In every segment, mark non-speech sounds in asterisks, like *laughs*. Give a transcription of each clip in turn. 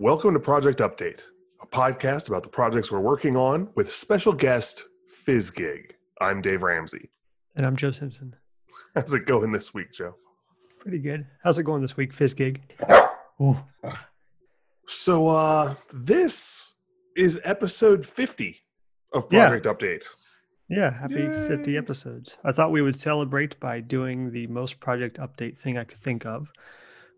Welcome to Project Update, a podcast about the projects we're working on with special guest FizzGig. I'm Dave Ramsey. And I'm Joe Simpson. How's it going this week, Joe? Pretty good. How's it going this week, FizzGig? Ooh. So, uh, this is episode 50 of Project yeah. Update. Yeah, happy Yay. 50 episodes. I thought we would celebrate by doing the most Project Update thing I could think of,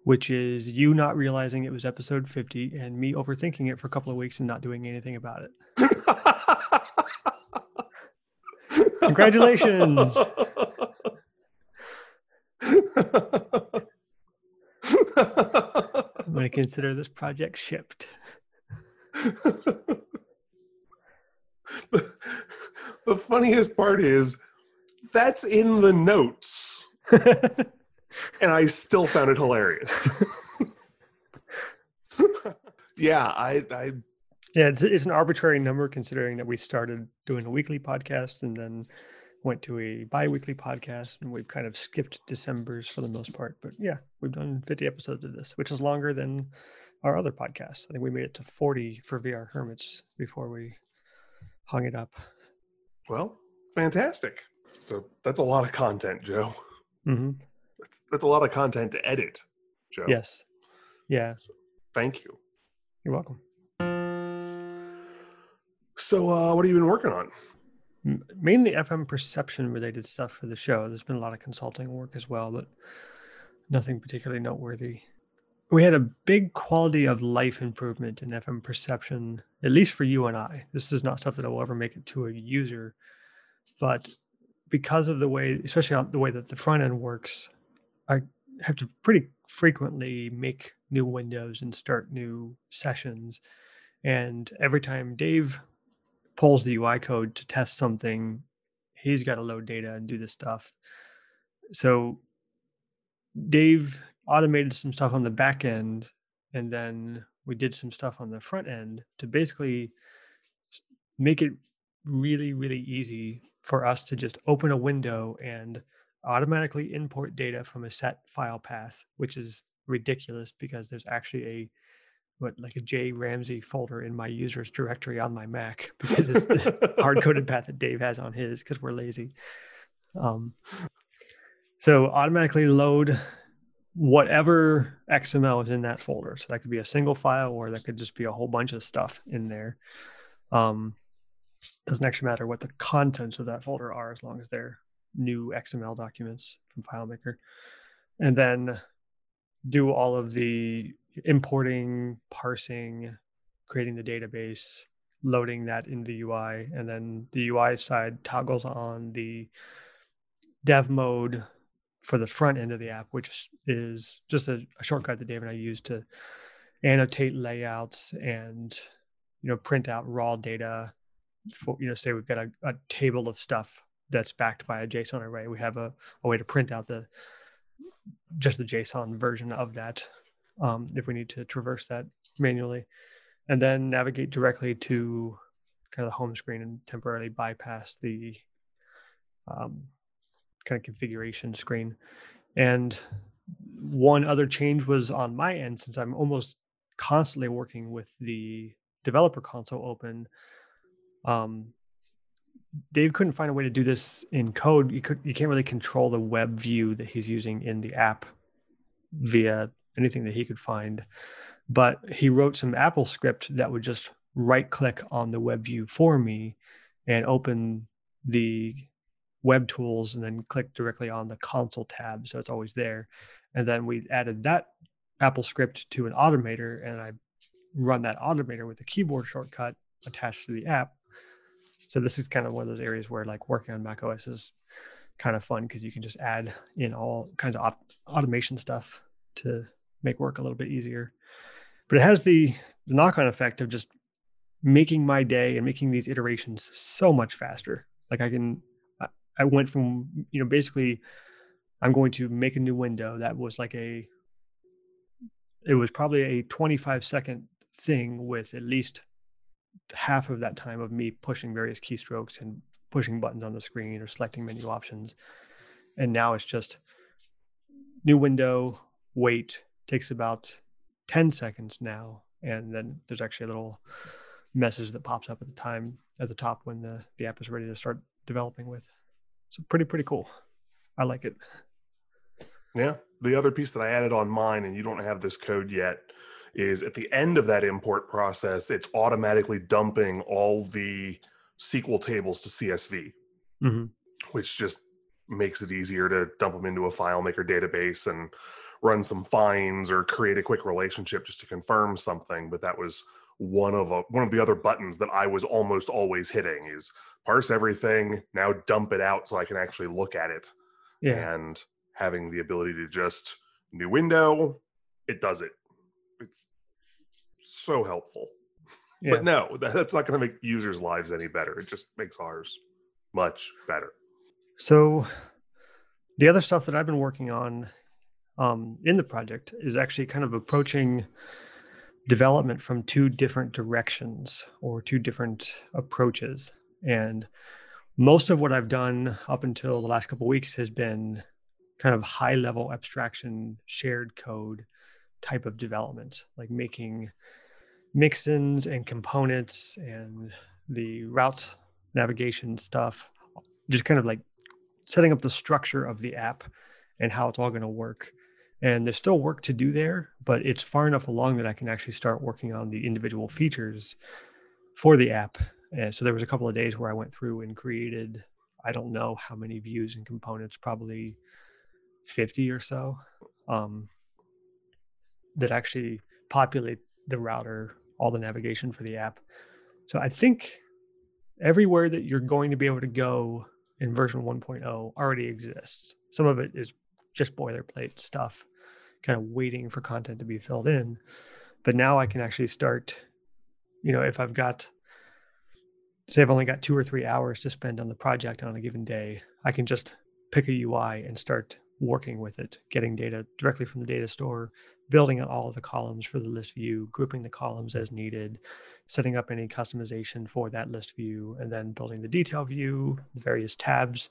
which is you not realizing it was episode 50 and me overthinking it for a couple of weeks and not doing anything about it. Congratulations. I'm going to consider this project shipped. the, the funniest part is that's in the notes. *laughs* and I still found it hilarious. yeah, I, I yeah, it's, it's an arbitrary number considering that we started doing a weekly podcast and then went to a bi-weekly podcast and we've kind of skipped december's for the most part. But yeah we've done 50 episodes of this which is longer than our other podcasts. I think we made it to 40 for vr hermits before we hung it up. Well fantastic. So that's a lot of content joe. Mm-hmm. That's, that's a lot of content to edit joe yes yeah so thank you you're welcome so uh, what have you been working on mainly FM perception related stuff for the show. There's been a lot of consulting work as well, but nothing particularly noteworthy. We had a big quality of life improvement in FM perception, at least for you and I. This is not stuff that I will ever make it to a user, but because of the way, especially the way that the front end works, I have to pretty frequently make new windows and start new sessions. And every time Dave pulls the UI code to test something, he's got to load data and do this stuff. So Dave automated some stuff on the back end, and then we did some stuff on the front end to basically make it really, really easy for us to just open a window and automatically import data from a set file path, which is ridiculous because there's actually a what like a J Ramsey folder in my users directory on my Mac *laughs* because it's the hard coded path that Dave has on his because we're lazy. Um, so automatically load whatever XML is in that folder. So that could be a single file or that could just be a whole bunch of stuff in there. Um, doesn't actually matter what the contents of that folder are as long as they're new XML documents from FileMaker. And then do all of the importing, parsing, creating the database, loading that in the UI, and then the UI side toggles on the dev mode for the front end of the app, which is just a, a shortcut that Dave and I use to annotate layouts and you know print out raw data. For, you know, say we've got a, a table of stuff that's backed by a JSON array. We have a, a way to print out the just the JSON version of that um, if we need to traverse that manually, and then navigate directly to kind of the home screen and temporarily bypass the um, kind of configuration screen. And one other change was on my end, since I'm almost constantly working with the developer console open. Um, Dave couldn't find a way to do this in code. You could you can't really control the web view that he's using in the app via anything that he could find. But he wrote some Apple script that would just right click on the web view for me and open the web tools and then click directly on the console tab. So it's always there. And then we added that Apple script to an automator and I run that automator with a keyboard shortcut attached to the app. So this is kind of one of those areas where like working on Mac OS is kind of fun because you can just add in all kinds of automation stuff to make work a little bit easier. But it has the, the knock on effect of just making my day and making these iterations so much faster. Like I can, I went from, you know, basically I'm going to make a new window that was like a, it was probably a 25 second thing with at least half of that time of me pushing various keystrokes and pushing buttons on the screen or selecting menu options. And now it's just new window, wait, takes about 10 seconds now and then there's actually a little message that pops up at the time at the top when the, the app is ready to start developing with. So pretty pretty cool. I like it. Yeah. The other piece that I added on mine, and you don't have this code yet, is at the end of that import process, it's automatically dumping all the SQL tables to CSV, mm-hmm. which just makes it easier to dump them into a FileMaker database and run some finds or create a quick relationship just to confirm something. But that was one of a, one of the other buttons that I was almost always hitting is parse everything, now dump it out so I can actually look at it. Yeah. And having the ability to just new window, it does it. It's so helpful. Yeah. But no, that's not going to make users' lives any better. It just makes ours much better. So, the other stuff that I've been working on um, in the project is actually kind of approaching development from two different directions or two different approaches. And most of what I've done up until the last couple weeks has been kind of high level abstraction, shared code type of development, like making mixins and components and the route navigation stuff, just kind of like setting up the structure of the app and how it's all going to work. And there's still work to do there but it's far enough along that i can actually start working on the individual features for the app. And so there was a couple of days where i went through and created i don't know how many views and components probably 50 or so. Um, that actually populate the router all the navigation for the app so i think everywhere that you're going to be able to go in version 1.0 already exists some of it is just boilerplate stuff kind of waiting for content to be filled in. But now I can actually start, you know, if I've got, say, I've only got two or three hours to spend on the project on a given day, I can just pick a UI and start working with it, getting data directly from the data store, building out all of the columns for the list view, grouping the columns as needed, setting up any customization for that list view, and then building the detail view, the various tabs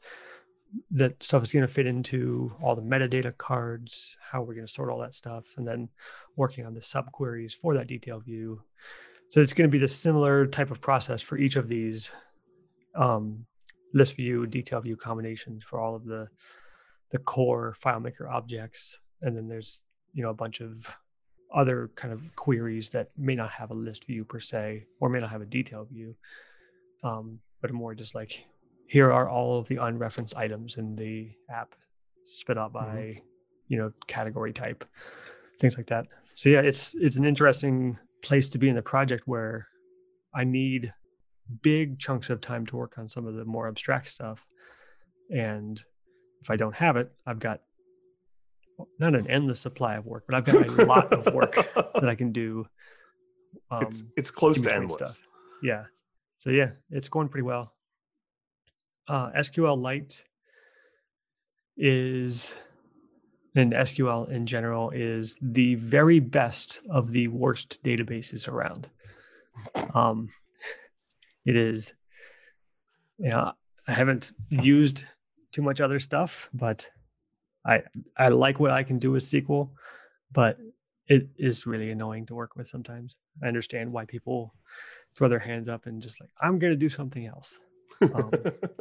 that stuff is going to fit into all the metadata cards, how we're going to sort all that stuff, and then working on the subqueries for that detail view. So it's going to be the similar type of process for each of these um, list view, detail view combinations for all of the the core FileMaker objects, and then there's you know a bunch of other kind of queries that may not have a list view per se, or may not have a detail view, um, but more just like here are all of the unreferenced items in the app spit out by mm-hmm. you know category type things like that so yeah it's it's an interesting place to be in the project where i need big chunks of time to work on some of the more abstract stuff and if i don't have it i've got not an endless supply of work but i've got a *laughs* lot of work that i can do um, it's it's close to endless stuff. yeah so yeah it's going pretty well uh, SQLite is, and SQL in general is the very best of the worst databases around. Um, it is, you know, I haven't used too much other stuff, but I I like what I can do with SQL, but it is really annoying to work with sometimes. I understand why people throw their hands up and just like I'm going to do something else. Um,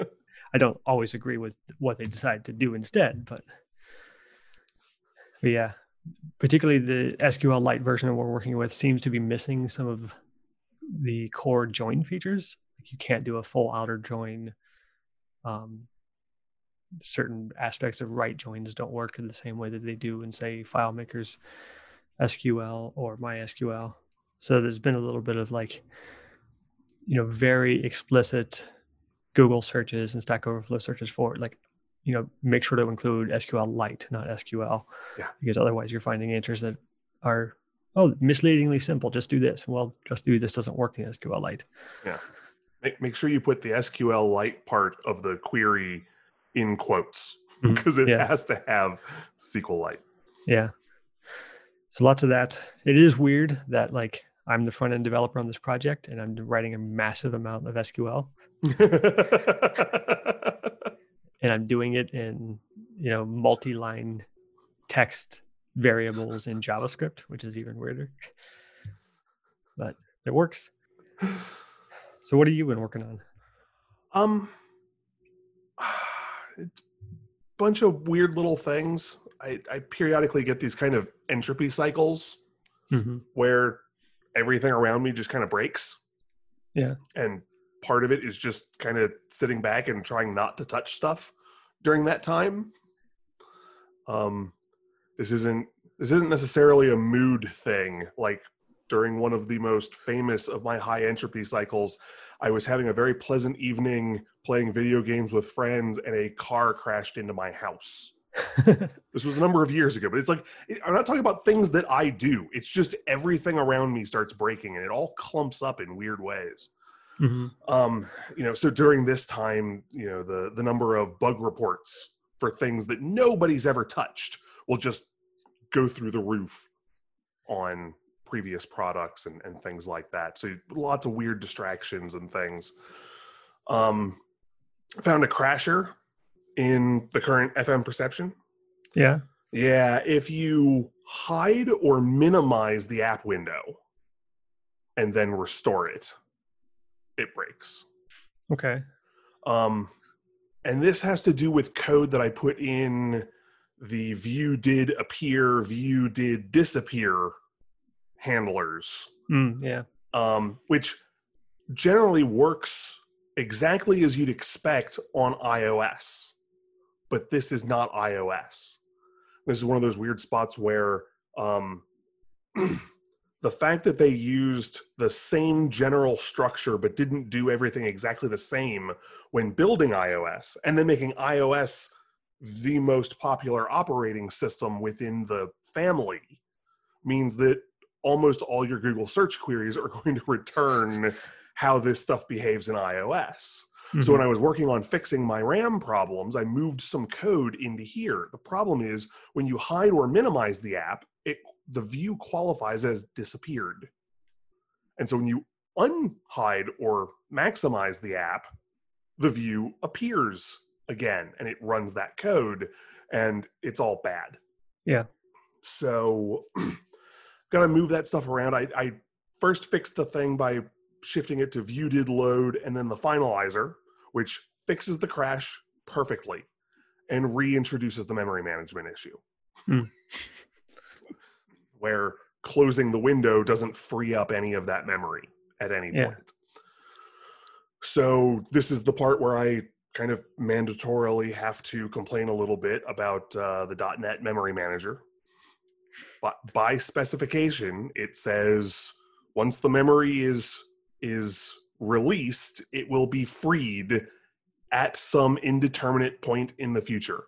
*laughs* I don't always agree with what they decide to do instead, but, but yeah, particularly the SQLite version we're working with seems to be missing some of the core join features. Like you can't do a full outer join. Um, certain aspects of right joins don't work in the same way that they do in say FileMaker's SQL or MySQL. So there's been a little bit of like, you know, very explicit Google searches and Stack Overflow searches for like, you know, make sure to include SQLite, not SQL. Yeah. Because otherwise you're finding answers that are, oh, misleadingly simple. Just do this. Well, just do this doesn't work in SQLite. Yeah. Make, make sure you put the SQLite part of the query in quotes because mm-hmm. *laughs* it yeah. has to have SQLite. Yeah. So lots of that. It is weird that like I'm the front end developer on this project and I'm writing a massive amount of SQL. *laughs* and I'm doing it in, you know, multi-line text variables in JavaScript, which is even weirder. but it works. So, what have you been working on? Um, bunch of weird little things. I, I periodically get these kind of entropy cycles Mm-hmm. where everything around me just kind of breaks. Yeah. And part of it is just kind of sitting back and trying not to touch stuff during that time. Um, this isn't this isn't necessarily a mood thing. Like during one of the most famous of my high entropy cycles, I was having a very pleasant evening playing video games with friends, and a car crashed into my house. *laughs* This was a number of years ago, but it's like I'm not talking about things that I do. It's just everything around me starts breaking, and it all clumps up in weird ways. hmm Um, you know, so during this time, you know, the the number of bug reports for things that nobody's ever touched will just go through the roof on previous products and, and things like that. So lots of weird distractions and things. Um, found a crasher in the current FM perception. Yeah. Yeah, if you hide or minimize the app window and then restore it, it breaks. Okay. Um, and this has to do with code that I put in the view did appear, view did disappear handlers, Mm, yeah. um, which generally works exactly as you'd expect on iOS. But this is not iOS. This is one of those weird spots where um, *clears throat* the fact that they used the same general structure but didn't do everything exactly the same when building iOS and then making iOS the most popular operating system within the family means that almost all your Google search queries are *laughs* going to return how this stuff behaves in iOS. So Mhm. when I was working on fixing my RAM problems, I moved some code into here. The problem is when you hide or minimize the app, it the view qualifies as disappeared. And so when you unhide or maximize the app, the view appears again and it runs that code and it's all bad. Yeah. So *clears throat* got to move that stuff around. I, I first fixed the thing by shifting it to view did load and then the finalizer, which fixes the crash perfectly and reintroduces the memory management issue. Hmm. Where closing the window doesn't free up any of that memory at any Yeah. point. So this is the part where I kind of mandatorily have to complain a little bit about uh, the .NET memory manager. But by specification, it says once the memory is is released, it will be freed at some indeterminate point in the future.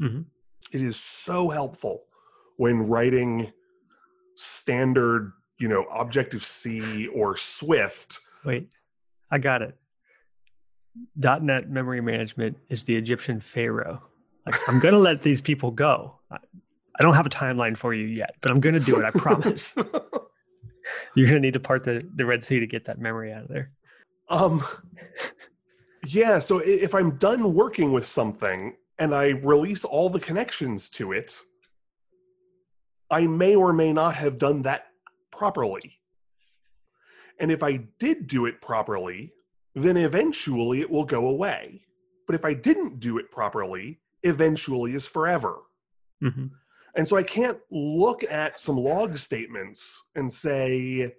Mhm. It is so helpful when writing standard, you know, Objective C or Swift. Wait, I got it. .NET memory management is the Egyptian pharaoh. Like, I'm going to let these people go. I, don't have a timeline for you yet, but I'm going to do it. I promise. *laughs* You're going to need to part the, the Red Sea to get that memory out of there. Um, yeah. So if I'm done working with something and I release all the connections to it, I may or may not have done that properly. And if I did do it properly, then eventually it will go away. But if I didn't do it properly, eventually is forever. hmm And so I can't look at some log statements and say,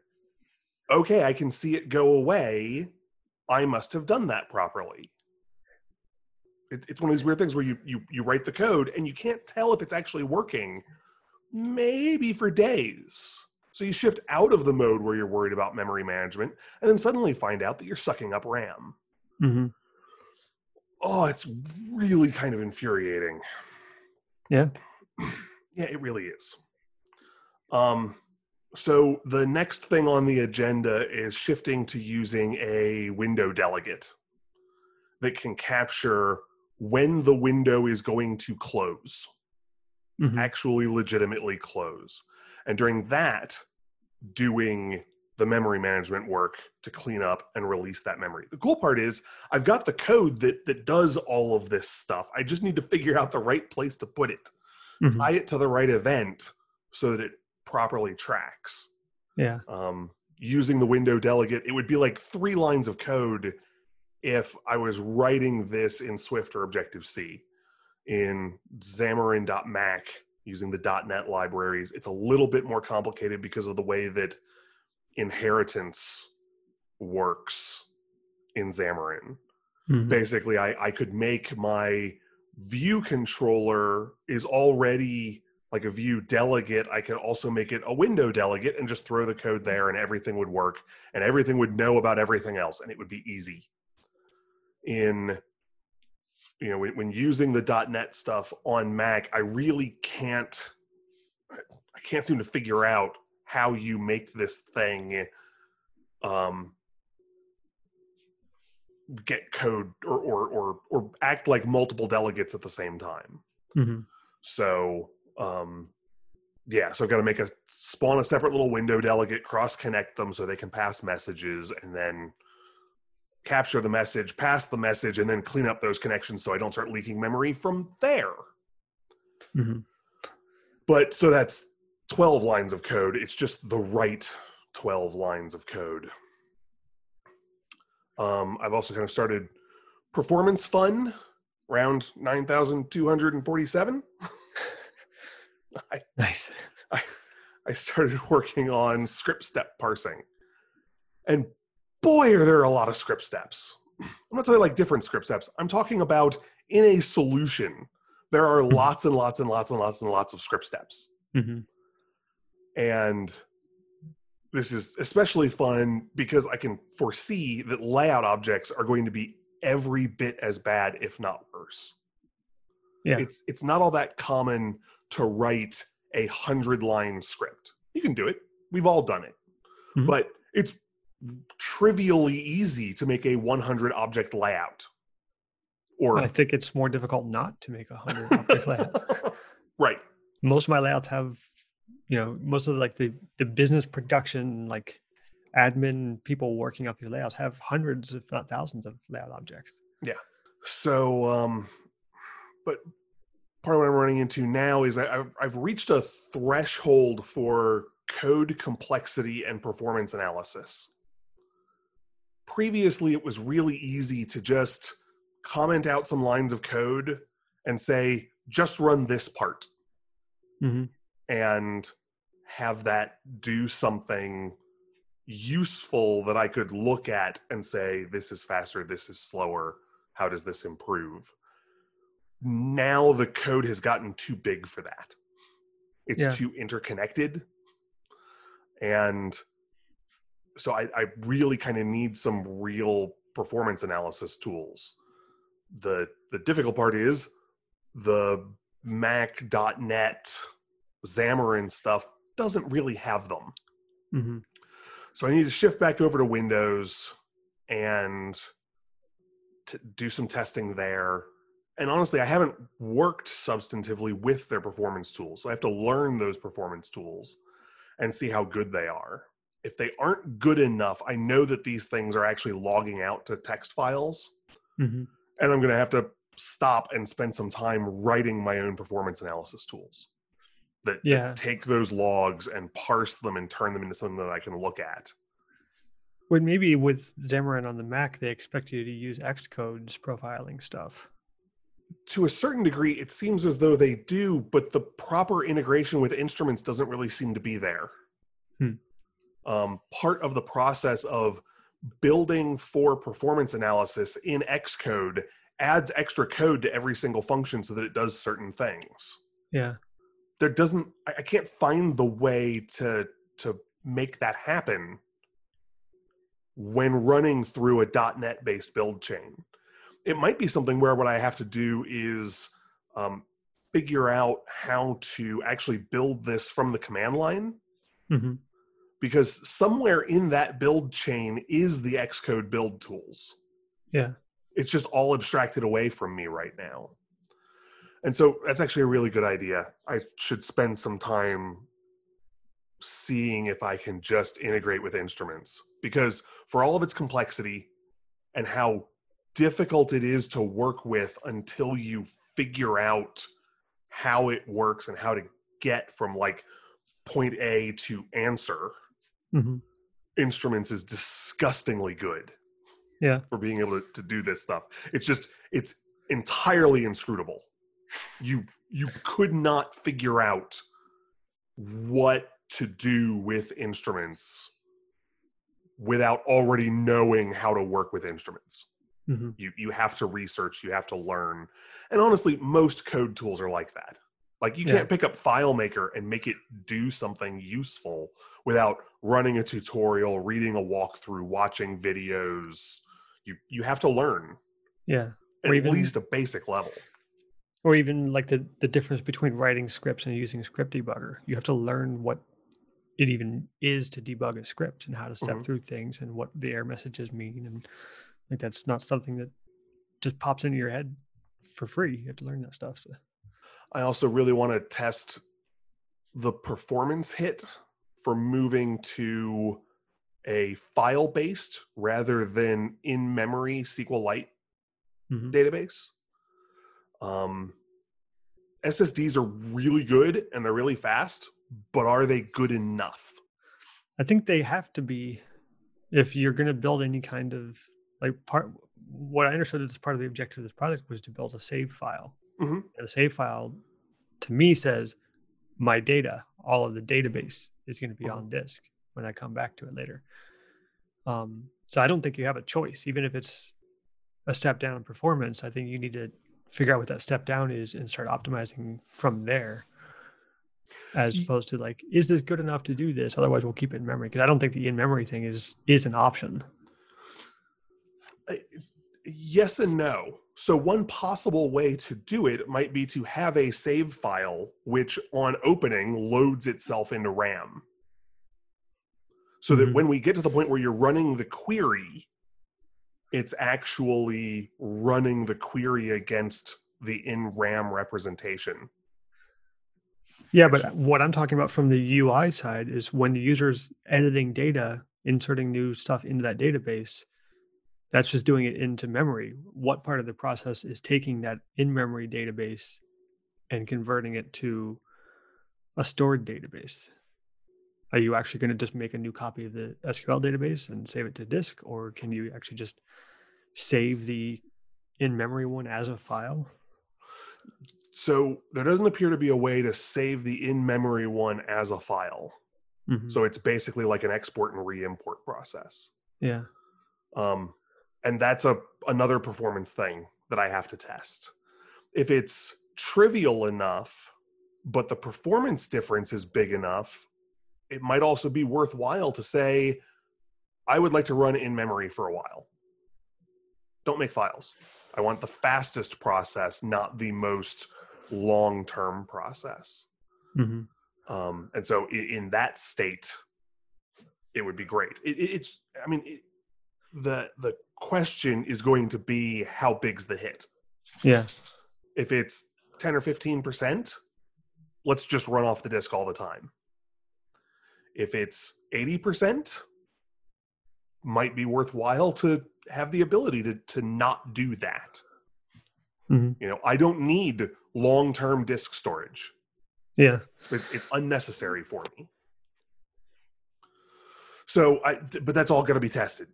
okay, I can see it go away. I must have done that properly. It, it's one of these weird things where you, you you write the code and you can't tell if it's actually working, maybe for days. So you shift out of the mode where you're worried about memory management, and then suddenly find out that you're sucking up RAM. hmm Oh, it's really kind of infuriating. Yeah. Yeah, it really is. Um, so the next thing on the agenda is shifting to using a window delegate that can capture when the window is going to close, hmm actually legitimately close. And during that, doing the memory management work to clean up and release that memory. The cool part is I've got the code that that does all of this stuff. I just need to figure out the right place to put it. Hmm tie it to the right event so that it properly tracks. Yeah. Um, using the window delegate, it would be like three lines of code if I was writing this in Swift or Objective C. In Xamarin.Mac, using the .NET libraries, it's a little bit more complicated because of the way that inheritance works in Xamarin. Mhm. Basically, I, I could make my view controller is already like a view delegate. I could also make it a window delegate and just throw the code there and everything would work and everything would know about everything else and it would be easy. In you know, when, when using the .NET stuff on Mac, I really can't I can't seem to figure out how you make this thing um get code or or or, or act like multiple delegates at the same time. Mhm. So um yeah, so I've got to make a spawn a separate little window delegate, cross connect them so they can pass messages, and then capture the message, pass the message, and then clean up those connections so I don't start leaking memory from there. Mhm. But so that's 12 lines of code. It's just the right 12 lines of code. Um, I've also kind of started Performance Fun round 9,247. *laughs* I, Nice. I, I started working on script step parsing. And boy, are there a lot of script steps. I'm not talking like different script steps. I'm talking about in a solution, there are lots and lots and lots and lots and lots of script steps. Mhm. And this is especially fun because I can foresee that layout objects are going to be every bit as bad, if not worse. Yeah. It's it's not all that common to write a hundred line script. You can do it. We've all done it. Mhm. But it's trivially easy to make a 100 object layout. Or I think it's more difficult not to make a hundred object layout. *laughs* right. Most of my layouts have, you know, most of the, like the the business production like admin people working out these layouts have hundreds, if not thousands, of layout objects. Yeah so, um, but part of what I'm running into now is I've, I've reached a threshold for code complexity and performance analysis. Previously, it was really easy to just comment out some lines of code and say, just run this part Mhm. And have that do something useful that I could look at and say, this is faster, this is slower, how does this improve? Now the code has gotten too big for that. It's Yeah. too interconnected. And so I, I really kind of need some real performance analysis tools. The the difficult part is the Mac.net Xamarin stuff doesn't really have them. Mhm. So I need to shift back over to Windows and to do some testing there. And honestly, I haven't worked substantively with their performance tools. So I have to learn those performance tools and see how good they are. If they aren't good enough, I know that these things are actually logging out to text files. Mhm. And I'm going to have to stop and spend some time writing my own performance analysis tools that, that Yeah. take those logs and parse them and turn them into something that I can look at. When maybe with Xamarin on the Mac, they expect you to use Xcode's profiling stuff. to a certain degree, it seems as though they do, but the proper integration with instruments doesn't really seem to be there. Hmm. Um, part of the process of building for performance analysis in Xcode adds extra code to every single function so that it does certain things. Yeah. There doesn't, I I can't find the way to to make that happen when running through a .NET based build chain it might be something where what I have to do is um, figure out how to actually build this from the command line hmm because somewhere in that build chain is the Xcode build tools. Yeah. It's just all abstracted away from me right now. And so that's actually a really good idea. I should spend some time seeing if I can just integrate with instruments because for all of its complexity and how difficult it is to work with until you figure out how it works and how to get from like point A to answer hmm instruments is disgustingly good Yeah. for being able to, to do this stuff. It's just it's entirely inscrutable. You you could not figure out what to do with instruments without already knowing how to work with instruments. hmm You you have to research, you have to learn. And honestly, most code tools are like that. Like you Yeah. can't pick up FileMaker and make it do something useful without running a tutorial, reading a walkthrough, watching videos. You you have to learn Yeah. at even- least a basic level. Or even like the, the difference between writing scripts and using script debugger. You have to learn what it even is to debug a script and how to step Mhm. through things and what the error messages mean. And like that's not something that just pops into your head for free. You have to learn that stuff. So I also really want to test the performance hit for moving to a file based rather than in memory SQLite Mhm. database. Um, SSDs are really good and they're really fast, but are they good enough? I think they have to be if you're going to build any kind of like part. What I understood as part of the objective of this project was to build a save file. Mhm. And the save file, to me, says my data, all of the database is going to be Mhm. on disk when I come back to it later. Um, so I don't think you have a choice, even if it's a step down in performance. I think you need to figure out what that step down is and start optimizing from there as opposed to like is this good enough to do this otherwise we'll keep it in memory because i don't think the in memory thing is is an option yes and no. So one possible way to do it might be to have a save file which on opening loads itself into RAM. So that Mhm. when we get to the point where you're running the query, it's actually running the query against the in RAM representation. yeah but what i'm talking about from the ui side is when the user's editing data inserting new stuff into that database that's just doing it into memory what part of the process is taking that in memory database and converting it to a stored database are you actually going to just make a new copy of the sql database and save it to disk or can you actually just save the in memory one as a file So there doesn't appear to be a way to save the in memory one as a file. Mhm. So it's basically like an export and re-import process. yeah um, and that's a another performance thing that I have to test. If it's trivial enough, but the performance difference is big enough, it might also be worthwhile to say, I would like to run in memory for a while. Don't make files. I want the fastest process, not the most long term process. hmm Um, and so in, in that state, it would be great. It, it- it's, I mean, it, the the question is going to be how big's the hit. yeah If it's ten or fifteen percent, let's just run off the disk all the time. If it's eighty percent, might be worthwhile to have the ability to to not do that. Mhm. You know, I don't need long term disk storage. yeah It, it's unnecessary for me. So, I, but that's all going to be tested.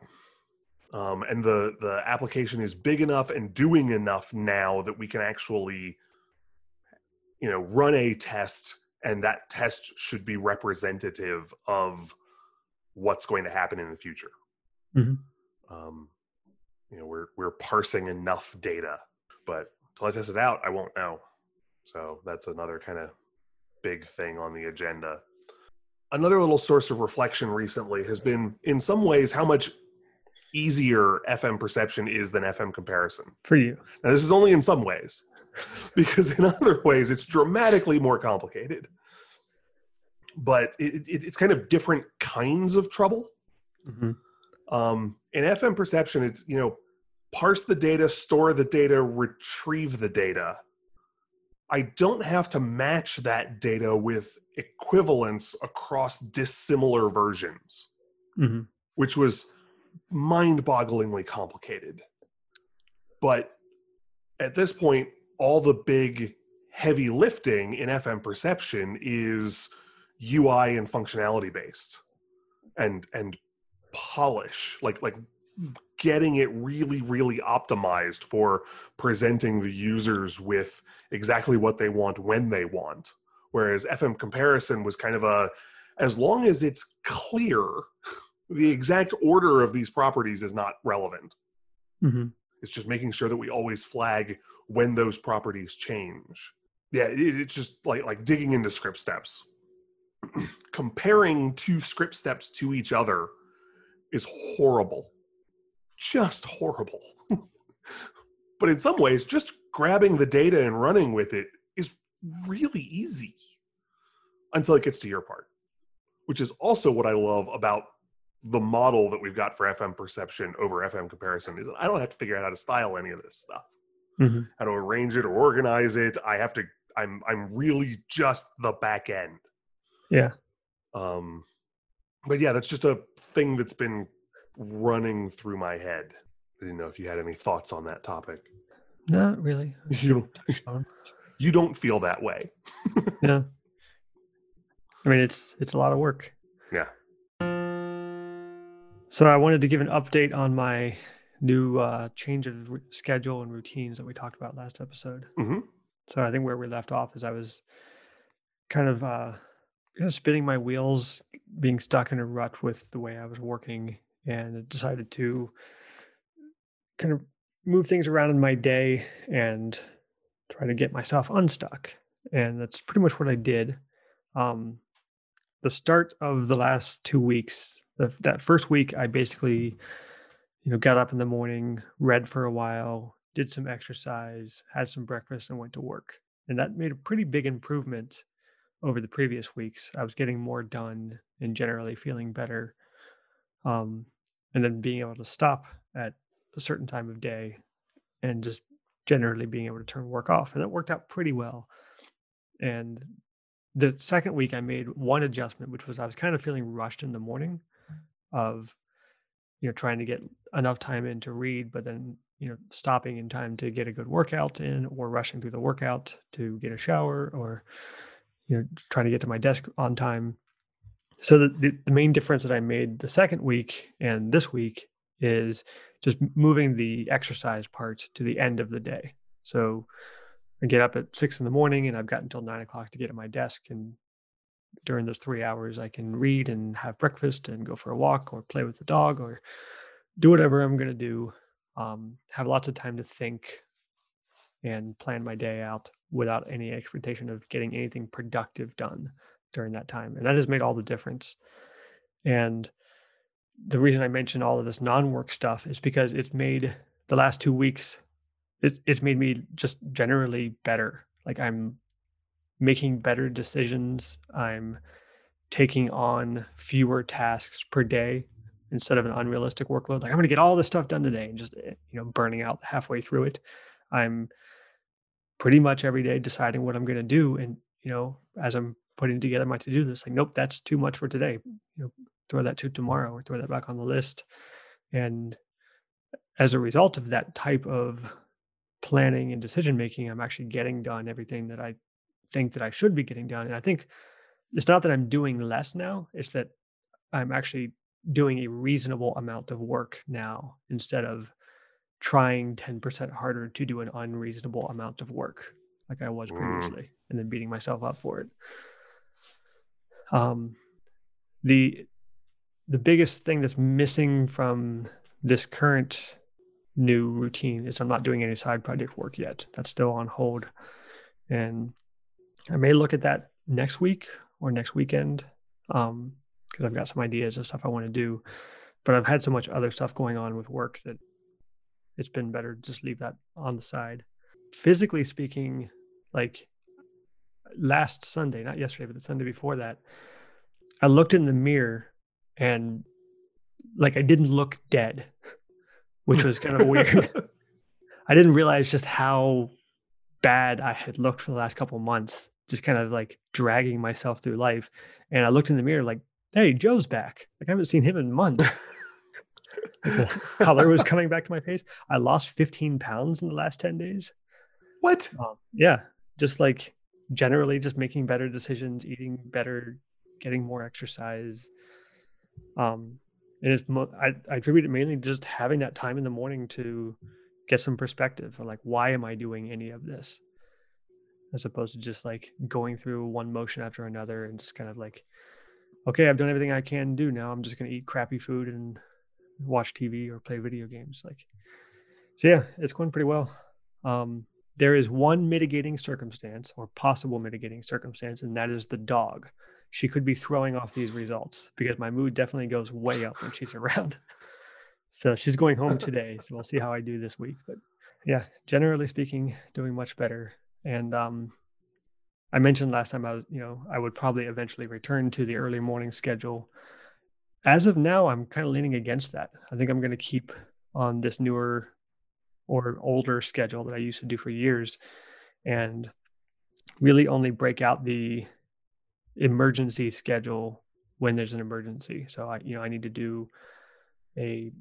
Um, and the the application is big enough and doing enough now that we can actually, you know, run a test, and that test should be representative of what's going to happen in the future. Mhm. Um, you know, we're we're parsing enough data, but until I test it out, I won't know. So that's another kind of big thing on the agenda. Another little source of reflection recently has been, in some ways, how much easier FM perception is than FM comparison. for you Now, this is only in some ways, *laughs* because in other ways, it's dramatically more complicated. But it, it, it's kind of different kinds of trouble. Mhm. Um, in FM perception, it's you know parse the data, store the data, retrieve the data. I don't have to match that data with equivalence across dissimilar versions, Mhm. which was mind-bogglingly complicated. But at this point, all the big heavy lifting in FM perception is UI and functionality based and and polish, like like getting it really really optimized for presenting the users with exactly what they want when they want whereas fm comparison was kind of a as long as it's clear the exact order of these properties is not relevant mm-hmm. it's just making sure that we always flag when those properties change yeah it, it's just like like digging into script steps *clears throat* comparing two script steps to each other is horrible just horrible. *laughs* but in some ways, just grabbing the data and running with it is really easy until it gets to your part, which is also what I love about the model that we've got for FM perception over FM comparison is that I don't have to figure out how to style any of this stuff. Mm-hmm. How to arrange it or organize it. I have to I'm I'm really just the back end. Yeah. Um but yeah, that's just a thing that's been running through my head. I didn't know if you had any thoughts on that topic. Not really. *laughs* You don't, you don't feel that way. *laughs* yeah. I mean, it's it's a lot of work. Yeah. So I wanted to give an update on my new uh, change of schedule and routines that we talked about last episode. Mm-hmm. So I think where we left off is I was kind of uh, kind of spinning my wheels, being stuck in a rut with the way I was working and decided to kind of move things around in my day and try to get myself unstuck. And that's pretty much what I did. Um, the start of the last two weeks, the, that first week, I basically, you know, got up in the morning, read for a while, did some exercise, had some breakfast, and went to work. And that made a pretty big improvement over the previous weeks. I was getting more done and generally feeling better. Um, and then being able to stop at a certain time of day and just generally being able to turn work off. And that worked out pretty well. And the second week, I made one adjustment, which was I was kind of feeling rushed in the morning of, you know, trying to get enough time in to read, but then, you know, stopping in time to get a good workout in or rushing through the workout to get a shower or, you know, trying to get to my desk on time so the, the, main difference that I made the second week and this week is just moving the exercise part to the end of the day. So I get up at six in the morning and I've got until nine o'clock to get at my desk. And during those three hours, I can read and have breakfast and go for a walk or play with the dog or do whatever I'm going to do. Um, have lots of time to think and plan my day out without any expectation of getting anything productive done during that time. And that has made all the difference. And the reason I mention all of this non-work stuff is because it's made the last two weeks, it's it's made me just generally better. Like I'm making better decisions. I'm taking on fewer tasks per day instead of an unrealistic workload. Like I'm going to get all this stuff done today and just eh, you know burning out halfway through it. I'm pretty much every day deciding what I'm going to do and you know as I'm putting together my to-do list like nope that's too much for today you know throw that to tomorrow or throw that back on the list and as a result of that type of planning and decision making i'm actually getting done everything that i think that i should be getting done and i think it's not that i'm doing less now it's that i'm actually doing a reasonable amount of work now instead of trying 10% harder to do an unreasonable amount of work like i was mm. previously and then beating myself up for it um, the the biggest thing that's missing from this current new routine is I'm not doing any side project work yet. That's still on hold, and I may look at that next week or next weekend because um, I've got some ideas of stuff I want to do. But I've had so much other stuff going on with work that it's been better to just leave that on the side. Physically speaking, like last Sunday, not yesterday, but the Sunday before that, I looked in the mirror and like I didn't look dead, *laughs* which was kind of weird. *laughs* I didn't realize just how bad I had looked for the last couple months, just kind of like dragging myself through life. And I looked in the mirror like, hey, Joe's back. Like I haven't seen him in months. *laughs* the color was coming back to my face. I lost 15 pounds in the last 10 days. What? Um, yeah. Just like generally just making better decisions, eating better, getting more exercise. Um, and it's mo- I, I attribute it mainly to just having that time in the morning to get some perspective or like why am I doing any of this, as opposed to just like going through one motion after another and just kind of like, okay, I've done everything I can do. Now I'm just gonna eat crappy food and watch TV or play video games. Like, so yeah, it's going pretty well. Um, there is one mitigating circumstance or possible mitigating circumstance, and that is the dog. She could be throwing off these results because my mood definitely goes way up when she's *laughs* around. so she's going home today. So we'll see how I do this week. But yeah, generally speaking, doing much better. And um, I mentioned last time I was, you know, I would probably eventually return to the early morning schedule. As of now, I'm kind of leaning against that. I think I'm going to keep on this newer or older schedule that I used to do for years and really only break out the emergency schedule when there's an emergency. So I, you know, I need to do a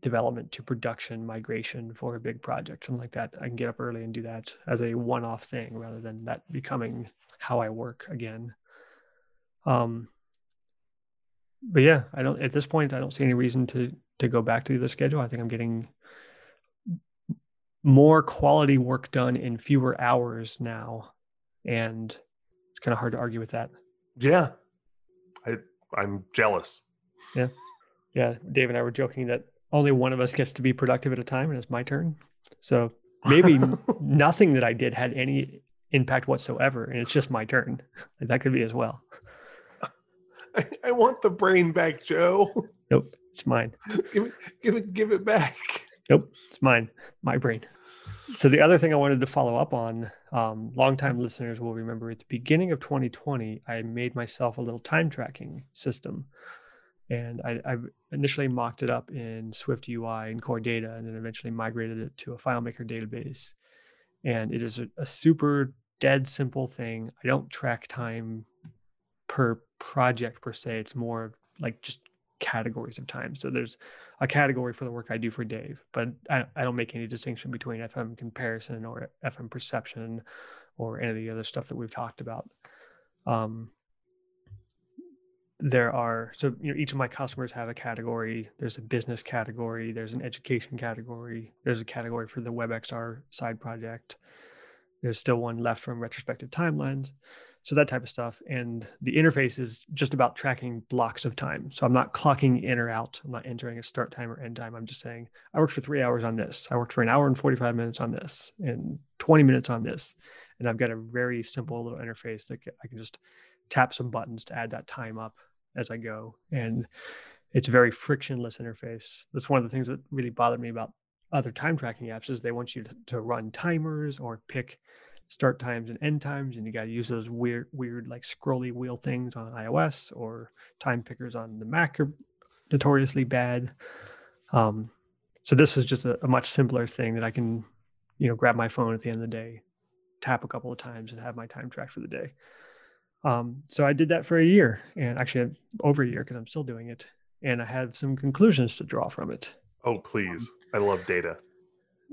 development to production migration for a big project, something like that. I can get up early and do that as a one-off thing rather than that becoming how I work again. Um, but yeah, I don't at this point I don't see any reason to to go back to the schedule. I think I'm getting more quality work done in fewer hours now and it's kind of hard to argue with that yeah i i'm jealous yeah yeah dave and i were joking that only one of us gets to be productive at a time and it's my turn. So *laughs* maybe nothing that i did had any impact whatsoever and it's just my turn. That could be as well. I, I want the brain back joe. Nope it's mine. Give it give it give it back. Nope, it's mine, my brain. So the other thing I wanted to follow up on, um, longtime listeners will remember at the beginning of 2020, I made myself a little time tracking system, and I, I initially mocked it up in Swift UI and Core Data, and then eventually migrated it to a FileMaker database. And it is a, a super dead simple thing. I don't track time per project per se. It's more like just categories of time. So there's a category for the work I do for Dave, but I, I don't make any distinction between FM comparison or FM perception or any of the other stuff that we've talked about. Um, there are so you know each of my customers have a category. There's a business category there's an education category there's a category for the webxr side project. There's still one left from retrospective timelines so that type of stuff and the interface is just about tracking blocks of time. So i'm not clocking in or out i'm not entering a start time or end time i'm just saying i worked for three hours on this i worked for an hour and 45 minutes on this and 20 minutes on this and i've got a very simple little interface that i can just tap some buttons to add that time up as i go and it's a very frictionless interface that's one of the things that really bothered me about other time tracking apps is they want you to, to run timers or pick start times and end times, and you got to use those weird, weird like scrolly wheel things on iOS or time pickers on the Mac are notoriously bad. Um, so this was just a, a, much simpler thing that I can, you know, grab my phone at the end of the day, tap a couple of times, and have my time tracked for the day. Um, so I did that for a year, and actually over a year because I'm still doing it, and I have some conclusions to draw from it. Oh, please! Um, I love data.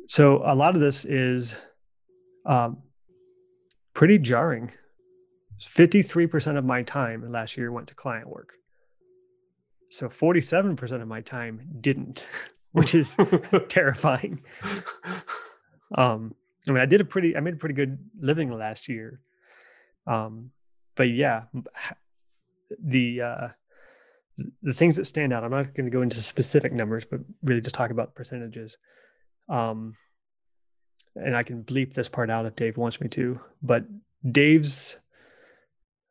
So a lot of this is um, pretty jarring. 53% of my time last year went to client work. So 47% of my time didn't, *laughs* which is *laughs* terrifying. Um, I mean, I did a pretty, I made a pretty good living last year. Um, but yeah, the, uh, the things that stand out, I'm not going to go into specific numbers, but really just talk about percentages. Um, and I can bleep this part out if Dave wants me to, but Dave's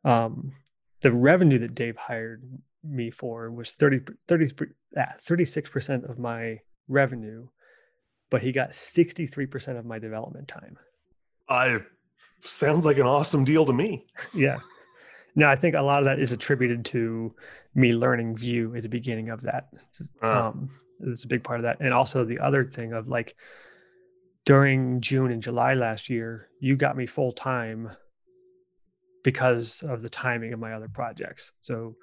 um the revenue that Dave hired me for was 30 30 36% of my revenue, but he got 63% of my development time. I sounds like an awesome deal to me. yeah. No, I think a lot of that is attributed to me learning Vue at the beginning of that. Uh. Um, it's a big part of that, and also the other thing of like during June and July last year, you got me full time because of the timing of my other projects. So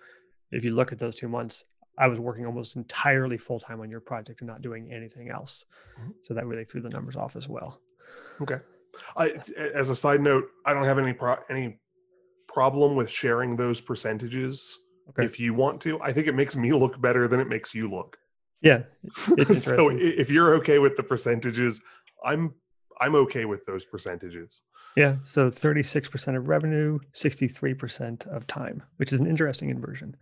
if you look at those two months, I was working almost entirely full time on your project and not doing anything else. Mm-hmm. So that really threw the numbers off as well. Okay. I, as a side note, I don't have any pro- any problem with sharing those percentages okay. if you want to. I think it makes me look better than it makes you look. Yeah. *laughs* so if you're okay with the percentages, I'm I'm okay with those percentages. Yeah. So 36% of revenue, 63% of time, which is an interesting inversion.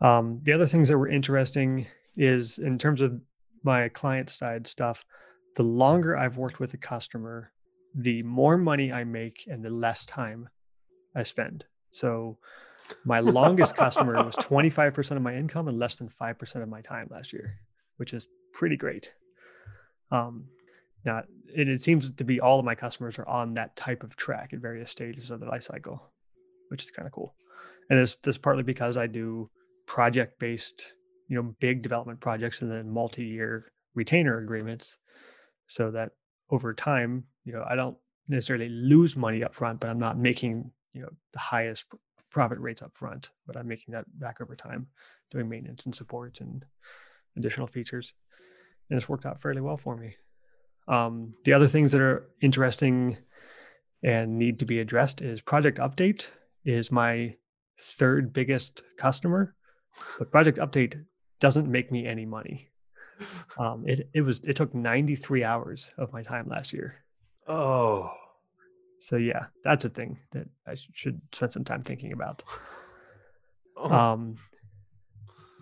Um, the other things that were interesting is in terms of my client side stuff, the longer I've worked with a customer, the more money I make and the less time I spend. So my longest customer was *laughs* 25% of my income and less than 5% of my time last year, which is pretty great. Um, now, it, it seems to be all of my customers are on that type of track at various stages of the life cycle, which is kind of cool. And this this partly because I do project based, you know, big development projects and then multi year retainer agreements, so that over time, you know, I don't necessarily lose money up front, but I'm not making you know the highest profit rates up front, but I'm making that back over time, doing maintenance and support and additional features, and it's worked out fairly well for me. Um, the other things that are interesting and need to be addressed is Project Update is my third biggest customer, but Project Update doesn't make me any money. *laughs* Um, it it was it took 93 hours of my time last year. Oh, so yeah, that's a thing that I should spend some time thinking about. *sighs* Oh. Um,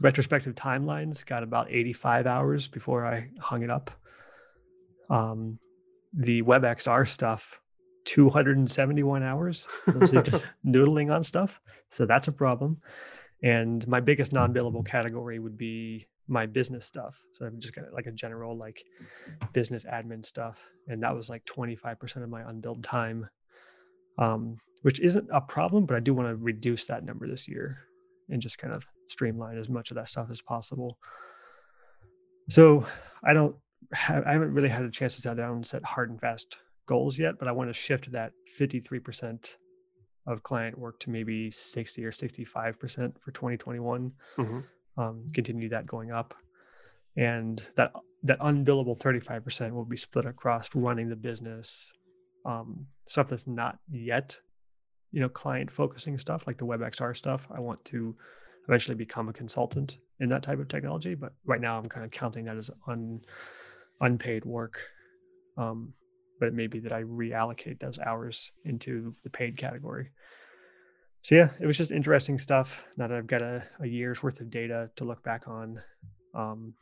retrospective timelines got about 85 hours before I hung it up um, the WebXR stuff 271 hours *laughs* just noodling on stuff so that's a problem and my biggest non-billable category would be my business stuff so i've just got like a general like business admin stuff and that was like 25% of my unbilled time um, which isn't a problem but i do want to reduce that number this year and just kind of streamline as much of that stuff as possible so i don't ha- I haven't really had a chance to sit down and set hard and fast goals yet, but I want to shift that 53% of client work to maybe 60 or 65% for 2021. Mm-hmm. Um, continue that going up. And that that unbillable 35% will be split across running the business, um, stuff that's not yet, you know, client focusing stuff like the WebXR stuff. I want to eventually become a consultant in that type of technology, but right now I'm kind of counting that as un unpaid work. Um, but it may be that I reallocate those hours into the paid category. So yeah, it was just interesting stuff Now that I've got a, a year's worth of data to look back on. Um,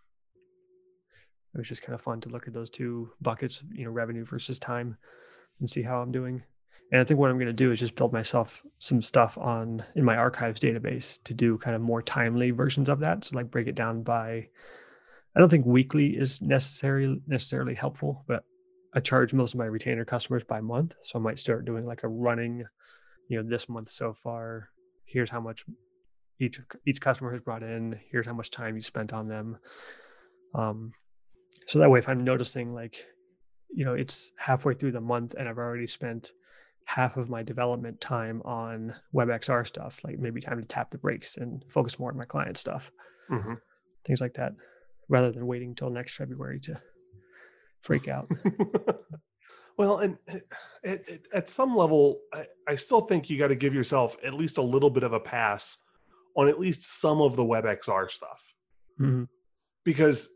it was just kind of fun to look at those two buckets, you know, revenue versus time and see how I'm doing. And I think what I'm going to do is just build myself some stuff on in my archives database to do kind of more timely versions of that. So like break it down by I don't think weekly is necessarily necessarily helpful, but I charge most of my retainer customers by month. So I might start doing like a running, you know, this month so far, here's how much each each customer has brought in, here's how much time you spent on them. Um, so that way if I'm noticing like, you know, it's halfway through the month and I've already spent half of my development time on WebXR stuff, like maybe time to tap the brakes and focus more on my client stuff. Mm-hmm. Things like that rather than waiting until next February to freak out. *laughs* well, and at, eh, at, some level, I, I, still think you got to give yourself at least a little bit of a pass on at least some of the WebXR stuff. Mm-hmm. Because,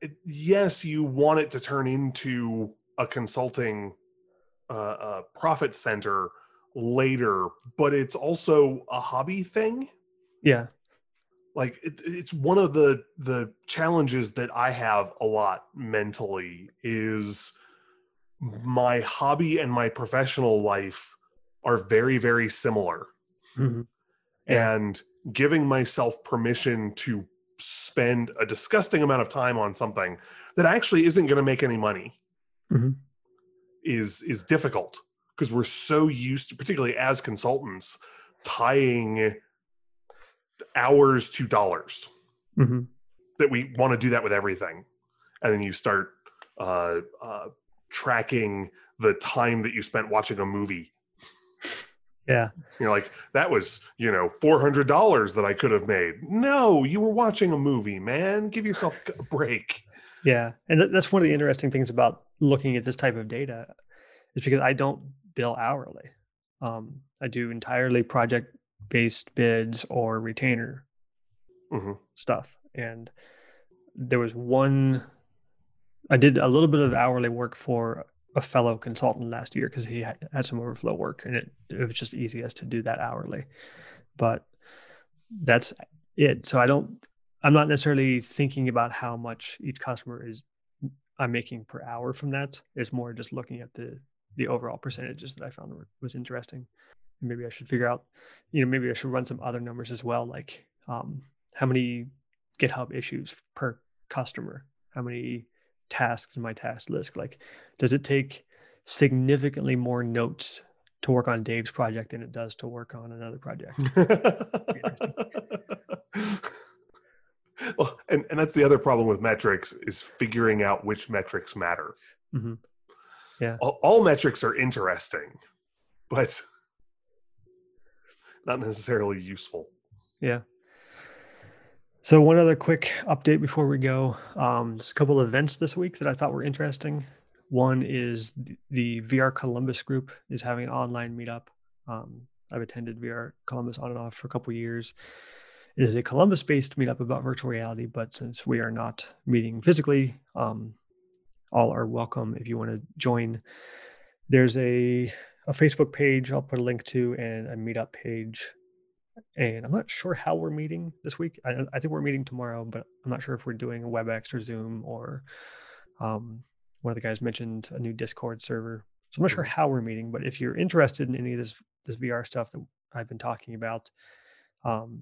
it, yes, you want it to turn into a consulting uh, profit center later, but it's also a hobby thing. Yeah like it, it's one of the the challenges that i have a lot mentally is my hobby and my professional life are very very similar mm-hmm. yeah. and giving myself permission to spend a disgusting amount of time on something that actually isn't going to make any money mm-hmm. is is difficult because we're so used to particularly as consultants tying hours to dollars. Mm-hmm. That we want to do that with everything, and then you start uh, uh, tracking the time that you spent watching a movie. Yeah, you're like that was you know four hundred dollars that I could have made. No, you were watching a movie, man. Give yourself a break. Yeah, and th- that's one of the interesting things about looking at this type of data, is because I don't bill hourly. Um, I do entirely project based bids or retainer hmm stuff. And there was one, I did a little bit of hourly work for a fellow consultant last year because he had, some overflow work and it, it was just easiest to do that hourly. But that's it. So I don't, I'm not necessarily thinking about how much each customer is I'm making per hour from that. It's more just looking at the the overall percentages that I found were, was interesting. Maybe I should figure out, you know, maybe I should run some other numbers as well, like um, how many GitHub issues per customer, how many tasks in my task list. Like, does it take significantly more notes to work on Dave's project than it does to work on another project? *laughs* well, and, and that's the other problem with metrics is figuring out which metrics matter. hmm Yeah. All, all metrics are interesting, but not necessarily useful. Yeah. So one other quick update before we go. Um, there's a couple of events this week that I thought were interesting. One is the, VR Columbus group is having an online meetup. Um, I've attended VR Columbus on and off for a couple years. It is a Columbus-based meetup about virtual reality, but since we are not meeting physically, um, all are welcome if you want to join. There's a a Facebook page I'll put a link to and a meetup page. And I'm not sure how we're meeting this week. I, I think we're meeting tomorrow, but I'm not sure if we're doing a WebEx or Zoom or um, one of the guys mentioned a new Discord server. So I'm not sure Mhm. how we're meeting, but if you're interested in any of this this VR stuff that I've been talking about, um,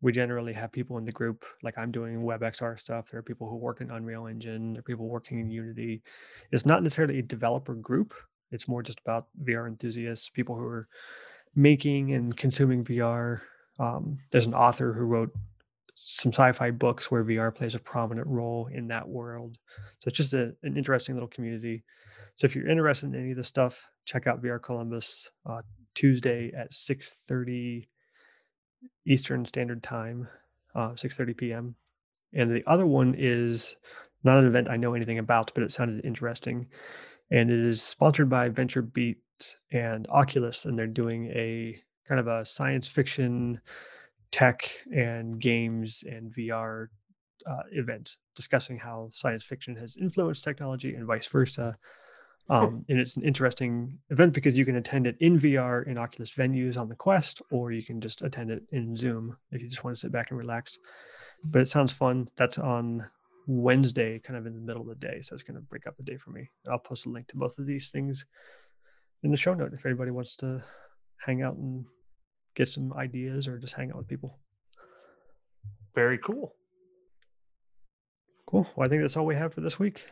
we generally have people in the group like i'm doing webxr stuff there are people who work in unreal engine there are people working in unity it's not necessarily a developer group it's more just about vr enthusiasts people who are making and consuming vr um, there's an author who wrote some sci-fi books where vr plays a prominent role in that world so it's just a, an interesting little community so if you're interested in any of this stuff check out vr columbus uh, tuesday at 6.30 Eastern Standard Time, uh, 6:30 p.m. And the other one is not an event I know anything about, but it sounded interesting. And it is sponsored by Venture Beat and Oculus, and they're doing a kind of a science fiction, tech, and games and VR uh, event discussing how science fiction has influenced technology and vice versa. Um, and it's an interesting event because you can attend it in VR in Oculus venues on the Quest, or you can just attend it in Zoom if you just want to sit back and relax. But it sounds fun. That's on Wednesday, kind of in the middle of the day. So it's going to break up the day for me. I'll post a link to both of these things in the show note if anybody wants to hang out and get some ideas or just hang out with people. Very cool. Cool. Well, I think that's all we have for this week.